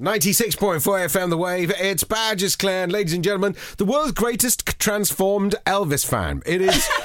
96.4 FM The Wave. It's Badges Clan, ladies and gentlemen, the world's greatest transformed Elvis fan. It is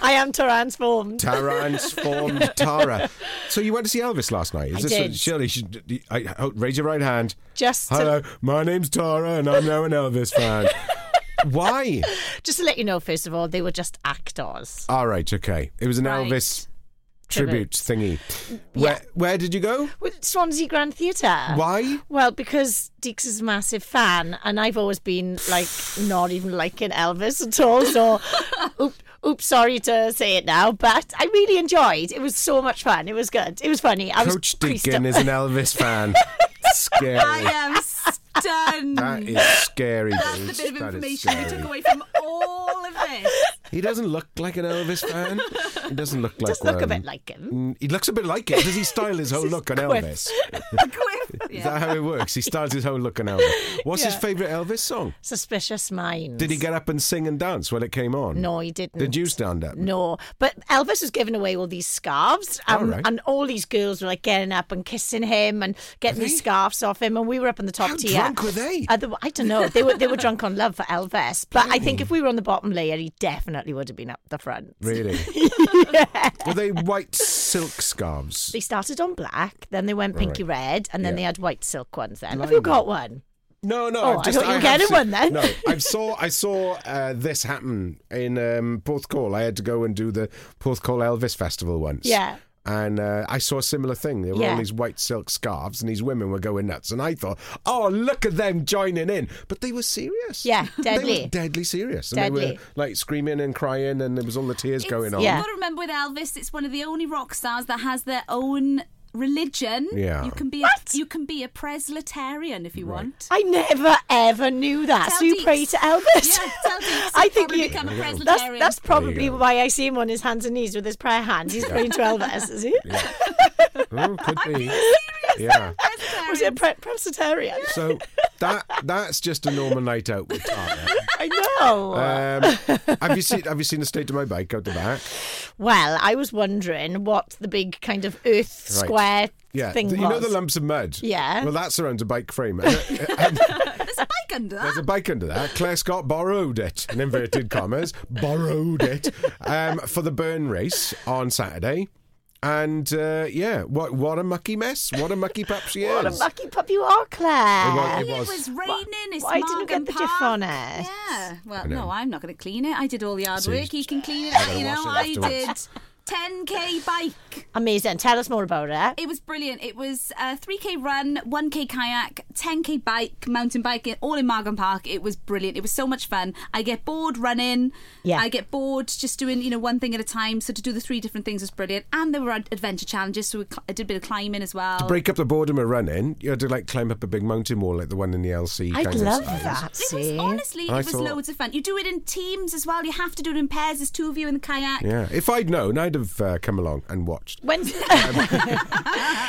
I am transformed. transformed Tara. So you went to see Elvis last night? Is I this did. surely should I, oh, raise your right hand? Just to, Hello, my name's Tara, and I'm now an Elvis fan. Why? just to let you know, first of all, they were just actors. All right, okay. It was an Right. Elvis tribute thingy. Where where did you go? With Swansea Grand Theatre. Why? Well, because Deeks is a massive fan, and I've always been like not even liking Elvis at all. So, oops, oops, sorry to say it now, but I really enjoyed. It was so much fun. It was good. It was funny. I Coach was Deacon up. is an Elvis fan. Scary. I am stunned. That is scary. That's dude. the bit of That is information we scary. took away from all of this. He doesn't look like an Elvis fan. He doesn't look like Does look a bit like him. Mm, He looks a bit like it. Does he style his whole look on. Elvis? Is Yeah. that how it works? He starts his whole looking Elvis. What's his favourite Elvis song? Suspicious minds. Did he get up and sing and dance when it came on? No, he didn't. Did you stand up? No, but Elvis was giving away all these scarves, um, All right. and all these girls were like getting up and kissing him and getting these scarves off him, and we were up in the top How tier. drunk were they? Uh, the- I don't know. They were they were drunk on love for Elvis, but I think if we were on the bottom layer, he definitely would have been up the front. Really? Were they white silk scarves? They started on black, then they went pinky red, and then Yeah. they had white silk ones. Then have you got one? No, no. Oh, I've I thought you were getting one then. No, I saw I saw uh, this happen in um, Porthcawl. I had to go and do the Porthcawl Elvis Festival once. Yeah. And uh, I saw a similar thing. There were all these white silk scarves, and these women were going nuts. And I thought, oh, look at them joining in. But they were serious. Yeah, They deadly. were deadly serious. And they were Deadly. like screaming and crying, and there was all the tears going on. Yeah. You've got to remember with Elvis, it's one of the only rock stars that has their own religion. Yeah. You can be What? a you can be a Presleyterian if you want. I never ever knew that. Tell so you Deeks. pray to Elvis? Yeah, tell Deeks I think probably you. become a That's, Presleyterian. that's probably why I see him on his hands and knees with his prayer hands. He's praying to Elvis, is he? Oh, could be. Yeah. Was it pre- Presleyterian? So that that's just a normal night out with Tara. I know. Um, have you seen Have you seen the state of my bike out the back? well, I was wondering what the big kind of earth Right. square Yeah, thing you was. know the lumps of mud. Yeah. Well, that surrounds a bike frame. And, and There's a bike under that. there's a bike under that. Claire Scott borrowed it, in inverted commas, borrowed it um, for the burn race on Saturday. And uh, yeah, what what a mucky mess! What a mucky pup she is. What a lucky pup you are, Claire. It was- It was- was raining. It's why didn't you get the diff on it? Yeah. Well, no, I'm not going to clean it. I did all the hard So work. you- He can clean it. gotta You know, it I did 10k bike. Amazing. Tell us more about it. It was brilliant. It was a 3k run, 1k kayak, 10k bike, mountain bike, all in Margam Park. It was brilliant. It was so much fun. I get bored running. Yeah. I get bored just doing, you know, one thing at a time. So to do the three different things was brilliant. And there were adventure challenges. So we cl- I did a bit of climbing as well. To break up the boredom of running. You had to like climb up a big mountain wall like the one in the LC. I'd kind love of that. It was honestly, I it was thought- loads of fun. You do it in teams as well. You have to do it in pairs. There's two of you in the kayak. Yeah, if I'd known, I'd have uh, come along and watched. When,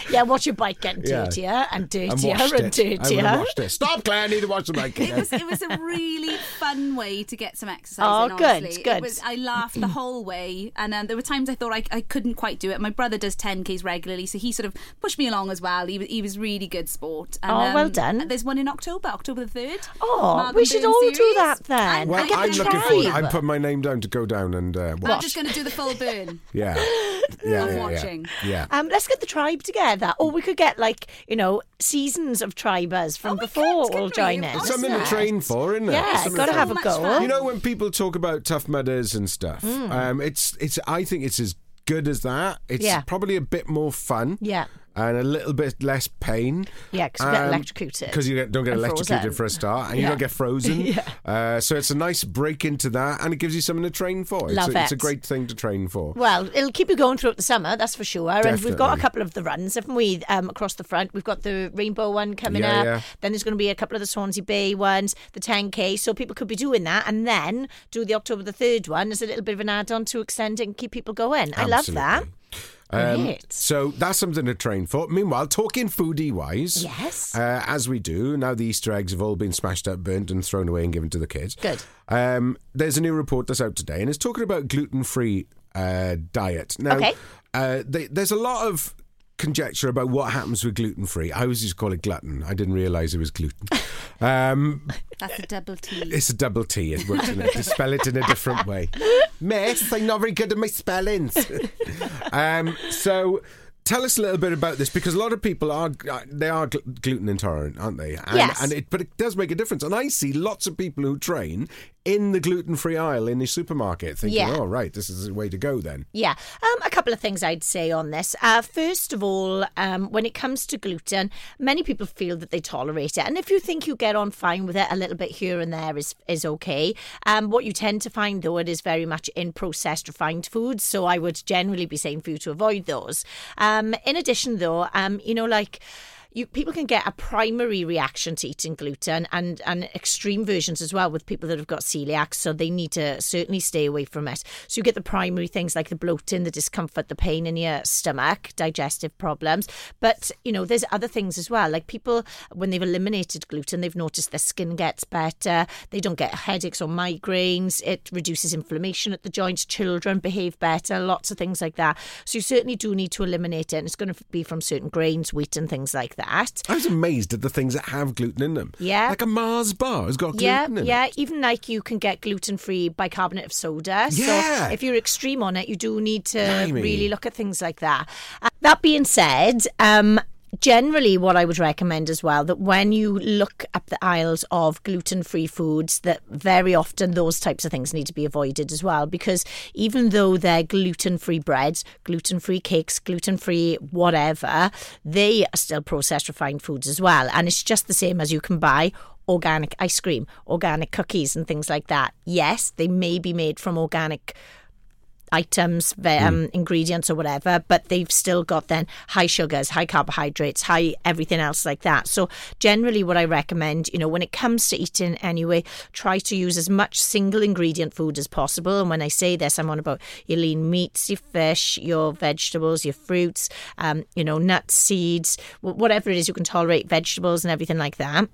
yeah, watch your bike getting Yeah. dirtier and And dirtier watched and, it. I dirtier. watched it. Stop, Claire. I need to watch the bike. It was it was a really fun way to get some exercise. Oh, in, good, honestly. good. It was, I laughed the whole way, and um, there were times I thought I, I couldn't quite do it. My brother does 10ks regularly, so he sort of pushed me along as well. He was he was really good sport. And, Oh, well um, done. There's one in October, October the third. Oh, Margam we should Burn all do that then. I'm, Well, I'm I'm looking try. forward. I'm putting my name down to go down and uh, watch. I'm just going to do the full burn. Yeah, yeah, Of yeah, watching. Yeah. yeah. Um, let's get the tribe together, or we could get like you know seasons of tribers from Oh, we before could, all couldn't join we? in. It's something to train for, isn't it? Yeah, It's something got to to have a much goal. fun. You know when people talk about tough mudders and stuff, Hmm. um, it's it's. I think it's as good as that. It's Yeah. probably a bit more fun. Yeah. And a little bit less pain. Yeah, 'cause you get electrocuted Because you don't get and electrocuted frozen. for a start, and you don't get frozen. Yeah. uh, so it's a nice break into that, and it gives you something to train for. Love it's, a, it's a great thing to train for. Well, it'll keep you going throughout the summer, that's for sure. Definitely. And we've got a couple of the runs, haven't we? Um, across the front, we've got the rainbow one coming Yeah, up. yeah. Then there's going to be a couple of the Swansea Bay ones, the 10k. So people could be doing that, and then do the October the third one as a little bit of an add-on to extend it and keep people going. I love that. Um, so that's something to train for. Meanwhile, talking foodie wise, Yes. uh, as we do now, the Easter eggs have all been smashed up, burnt, and thrown away and given to the kids. Good. Um, there's a new report that's out today, and it's talking about gluten free uh, diet. Now, Okay. uh, they, there's a lot of conjecture about what happens with gluten free. I always used to call it glutton. I didn't realise it was gluten. Um, That's a double T. it's a double T. It works in it to spell it in a different way. Miss, I'm not very good at my spellings. um, so. Tell us a little bit about this because a lot of people are they are gl- gluten intolerant, aren't they? And, Yes. and it, but it does make a difference. And I see lots of people who train in the gluten free aisle in the supermarket, thinking, Yeah. "Oh, right, this is the way to go." Then Yeah, um, a couple of things I'd say on this. Uh, first of all, um, when it comes to gluten, many people feel that they tolerate it, and if you think you get on fine with it, a little bit here and there is is okay. Um, what you tend to find, though, it is very much in processed refined foods, so I would generally be saying for you to avoid those. Um, in addition, though, um, you know, like you people can get a primary reaction to eating gluten and and extreme versions as well with people that have got celiac so they need to certainly stay away from it. So you get the primary things like the bloating the discomfort the pain in your stomach digestive problems. But you know there's other things as well. Like people when they've eliminated gluten they've noticed their skin gets better. They don't get headaches or migraines. It reduces inflammation at the joints. Children behave better. Lots of things like that. So you certainly do need to eliminate it and it's going to be from certain grains wheat and things like that I was amazed at the things that have gluten in them. Yeah. like a Mars bar has got gluten yeah, in yeah. it. Even like you can get gluten free bicarbonate of soda. Yeah. So if you're extreme on it, you do need to Blimey. really look at things like that. Uh, that being said, um, generally what I would recommend as well that when you look up the aisles of gluten free foods, that very often those types of things need to be avoided as well because even though they're gluten free breads, gluten free cakes, gluten free whatever, they are still processed refined foods as well. And it's just the same as you can buy organic ice cream, organic cookies, and things like that. Yes, they may be made from organic items, ve- um, ingredients, or whatever, but they've still got then high sugars, high carbohydrates, high everything else like that. So, generally, what I recommend, you know, when it comes to eating anyway, try to use as much single ingredient food as possible. And when I say this, I'm on about your lean meats, your fish, your vegetables, your fruits, um, you know, nuts, seeds, whatever it is you can tolerate, vegetables, and everything like that.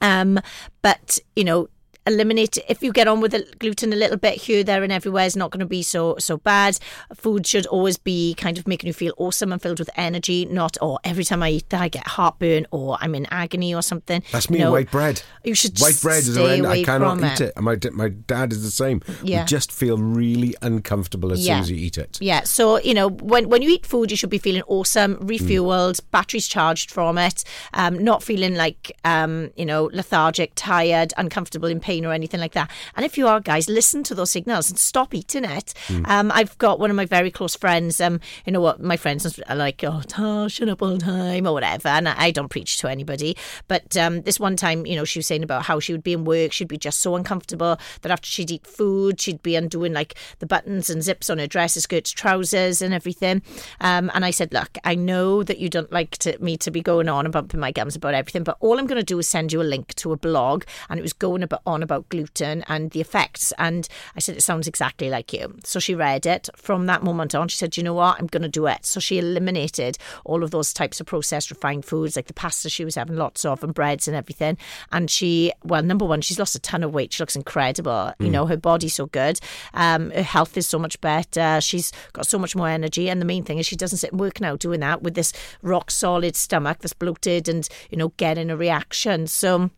Um, but you know, eliminate if you get on with the gluten a little bit here, there, and everywhere is not going to be so so bad. Food should always be kind of making you feel awesome and filled with energy, not oh every time I eat that I get heartburn or I'm in agony or something. That's me No, white bread. You should White bread is horrendous. I cannot eat it. And my, my dad is the same. Yeah. We just feel really uncomfortable as Yeah. soon as you eat it. Yeah, so you know when when you eat food, you should be feeling awesome, refueled, batteries charged from it, um, not feeling like um, you know lethargic, tired, uncomfortable, in pain, or anything like that. And if you are, guys, listen to those signals and stop eating it. Um, I've got one of my very close friends. Um, you know what, my friends are like, oh, Ta, shut up all the time or whatever, and I I don't preach to anybody. But um, this one time, you know, she was saying about how she would be in work, she'd be just so uncomfortable that after she'd eat food, she'd be undoing like the buttons and zips on her dresses, skirts, trousers, and everything. Um, and I said, look, I know that you don't like to, me to be going on and bumping my gums about everything, but all I'm going to do is send you a link to a blog, and it was going about on about gluten and the effects. And I said, it sounds exactly like you. So she read it. From that moment on, she said, you know what, I'm going to do it. So she eliminated all of those types of processed refined foods, like the pasta she was having lots of, and breads and everything. And she, well, number one, she's lost a ton of weight. She looks incredible. You know, her body's so good. Um, her health is so much better. She's got so much more energy. And the main thing is she doesn't sit and work now doing that with this rock solid stomach that's bloated and, you know, getting a reaction. So,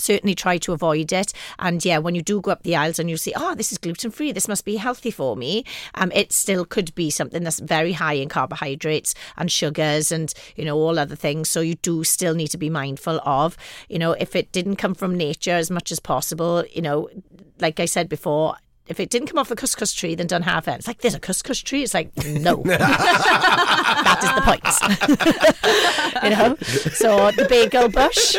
certainly try to avoid it. And yeah, when you do go up the aisles and you see, oh, this is gluten free, this must be healthy for me, um, it still could be something that's very high in carbohydrates and sugars and, you know, all other things. So you do still need to be mindful of, you know, if it didn't come from nature as much as possible, you know, like I said before, if it didn't come off the couscous tree, then don't have it. It's like, there's a couscous tree. It's like, no. that is the point. you know? So the bagel bush.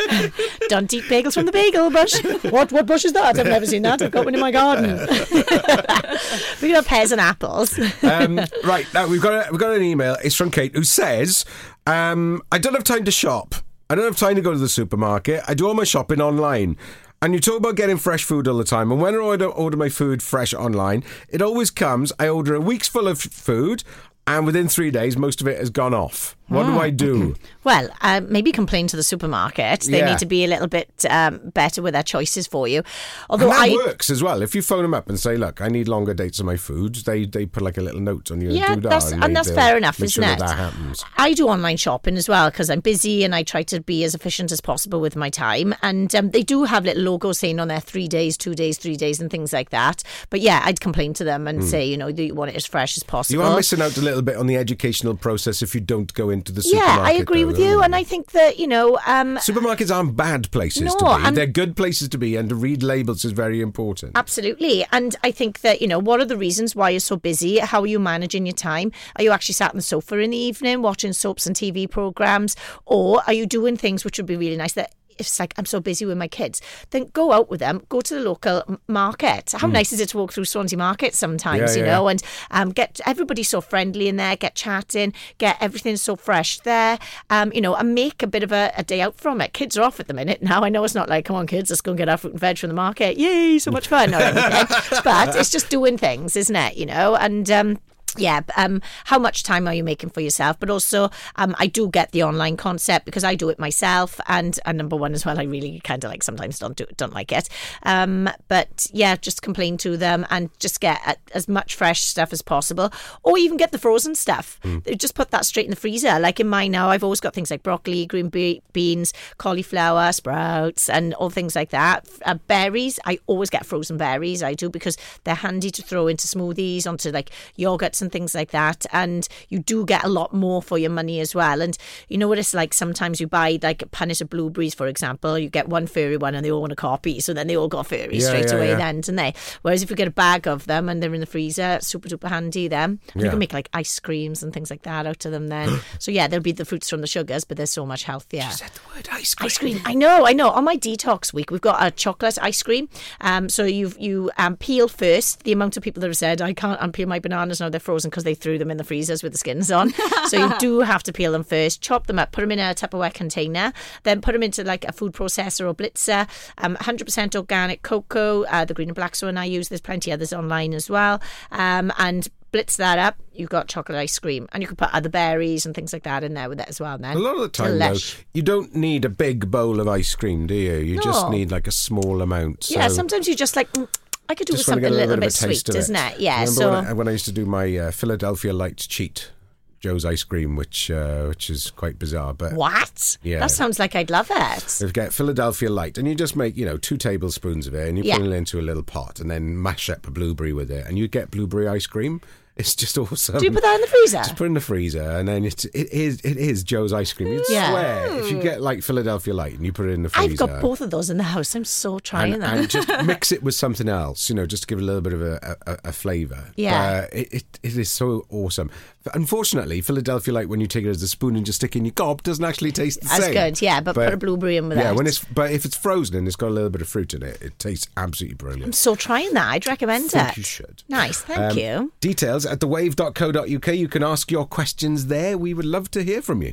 Don't eat bagels from the bagel bush. What what bush is that? I've never seen that. I've got one in my garden. we have pears and apples. Um, right now we've got a, we've got an email. It's from Kate who says, um, "I don't have time to shop. I don't have time to go to the supermarket. I do all my shopping online." And you talk about getting fresh food all the time. And when I order, order my food fresh online, it always comes. I order a week's full of food, and within three days, most of it has gone off. What do I do? Well, uh, maybe complain to the supermarket. They Yeah. need to be a little bit um, better with their choices for you. Although And that I. works as well. If you phone them up and say, "Look, I need longer dates of my foods," they they put like a little note on your Yeah, that's, and, and that's fair enough, isn't sure it? That, that happens. I do online shopping as well because I'm busy and I try to be as efficient as possible with my time. And um, they do have little logos saying on there three days, two days, three days, and things like that. But yeah, I'd complain to them and say, you know, do you want it as fresh as possible? Hmm. You are missing out a little bit on the educational process if you don't go into the yeah. I agree though, with you, and I think that you know, um, Supermarkets aren't bad places No, to be. They're good places to be, and to read labels is very important. Absolutely. And I think that, you know, what are the reasons why you're so busy? How are you managing your time? Are you actually sat on the sofa in the evening watching soaps and TV programs? Or are you doing things which would be really nice that it's like I'm so busy with my kids, then go out with them, go to the local market. How nice is it to walk through Swansea Market sometimes. Yeah, you yeah. know, and um, get everybody so friendly in there, get chatting, get everything so fresh there, um, you know, and make a bit of a, a day out from it. Kids are off at the minute now. I know it's not like, come on, kids, let's go and get our fruit and veg from the market. Yay, so much fun or anything. but it's just doing things, isn't it? You know, and um, yeah, um, how much time are you making for yourself? But also, um, I do get the online concept because I do it myself, and, and number one as well, I really kind of like sometimes don't do don't like it. Um, but yeah, just complain to them and just get as much fresh stuff as possible, or even get the frozen stuff. Just put that straight in the freezer. Like in mine now, I've always got things like broccoli, green be- beans, cauliflower, sprouts, and all things like that. Uh, berries, I always get frozen berries. I do because they're handy to throw into smoothies, onto like and things like that. And you do get a lot more for your money as well. And you know what it's like? Sometimes you buy like a punnet of blueberries, for example. You get one furry one, and they all want a copy, so then they all got furry Yeah, straight yeah, away. yeah. Then, don't they? Whereas if you get a bag of them and they're in the freezer, super duper handy. Then you can make like ice creams and things like that out of them. Then, so yeah, there'll be the fruits from the sugars, but they're so much healthier. Said the word ice cream. Ice cream. I know, I know. On my detox week, we've got a chocolate ice cream. Um, so you you um, peel first. The amount of people that have said I can't unpeel my bananas now they're frozen because they threw them in the freezers with the skins on. so you do have to peel them first. Chop them up, put them in a Tupperware container, then put them into like a food processor or blitzer. Um, 100% organic cocoa, uh, the green and black one I use. There's plenty others online as well. Um, and blitz that up. You've got chocolate ice cream, and you can put other berries and things like that in there with it as well. Then A lot of the time, though, you don't need a big bowl of ice cream, do you? You just need like a small amount. So Yeah, sometimes you just like. I could do just something a little, bit, bit of a taste sweet, of isn't it? Yeah. Remember so when, I, when I used to do my uh, Philadelphia Light cheat, Joe's ice cream, which uh, which is quite bizarre, but what? Yeah. That sounds like I'd love it. You get Philadelphia Light, and you just make you know two tablespoons of it, and you Yeah. put it into a little pot, and then mash up a blueberry with it, and you get blueberry ice cream. It's just awesome. Do you put that in the freezer? Just put it in the freezer, and then it's, it is it is Joe's ice cream. You'd Yeah. swear if you get like Philadelphia Light and you put it in the freezer. I've got both of those in the house. I'm so trying and, them. and just mix it with something else, you know, just to give it a little bit of a, a, a flavour. Yeah. Uh, it, it, it is so awesome. But unfortunately, Philadelphia Light, when you take it as a spoon and just stick it in your gob, doesn't actually taste the That's same. good, yeah, but put a blueberry in with that. yeah, when it's but if it's frozen and it's got a little bit of fruit in it, it tastes absolutely brilliant. I'm so trying that. I'd recommend think it. you should. Nice, thank Um, you. Details at thewave.co.uk. You can ask your questions there. We would love to hear from you.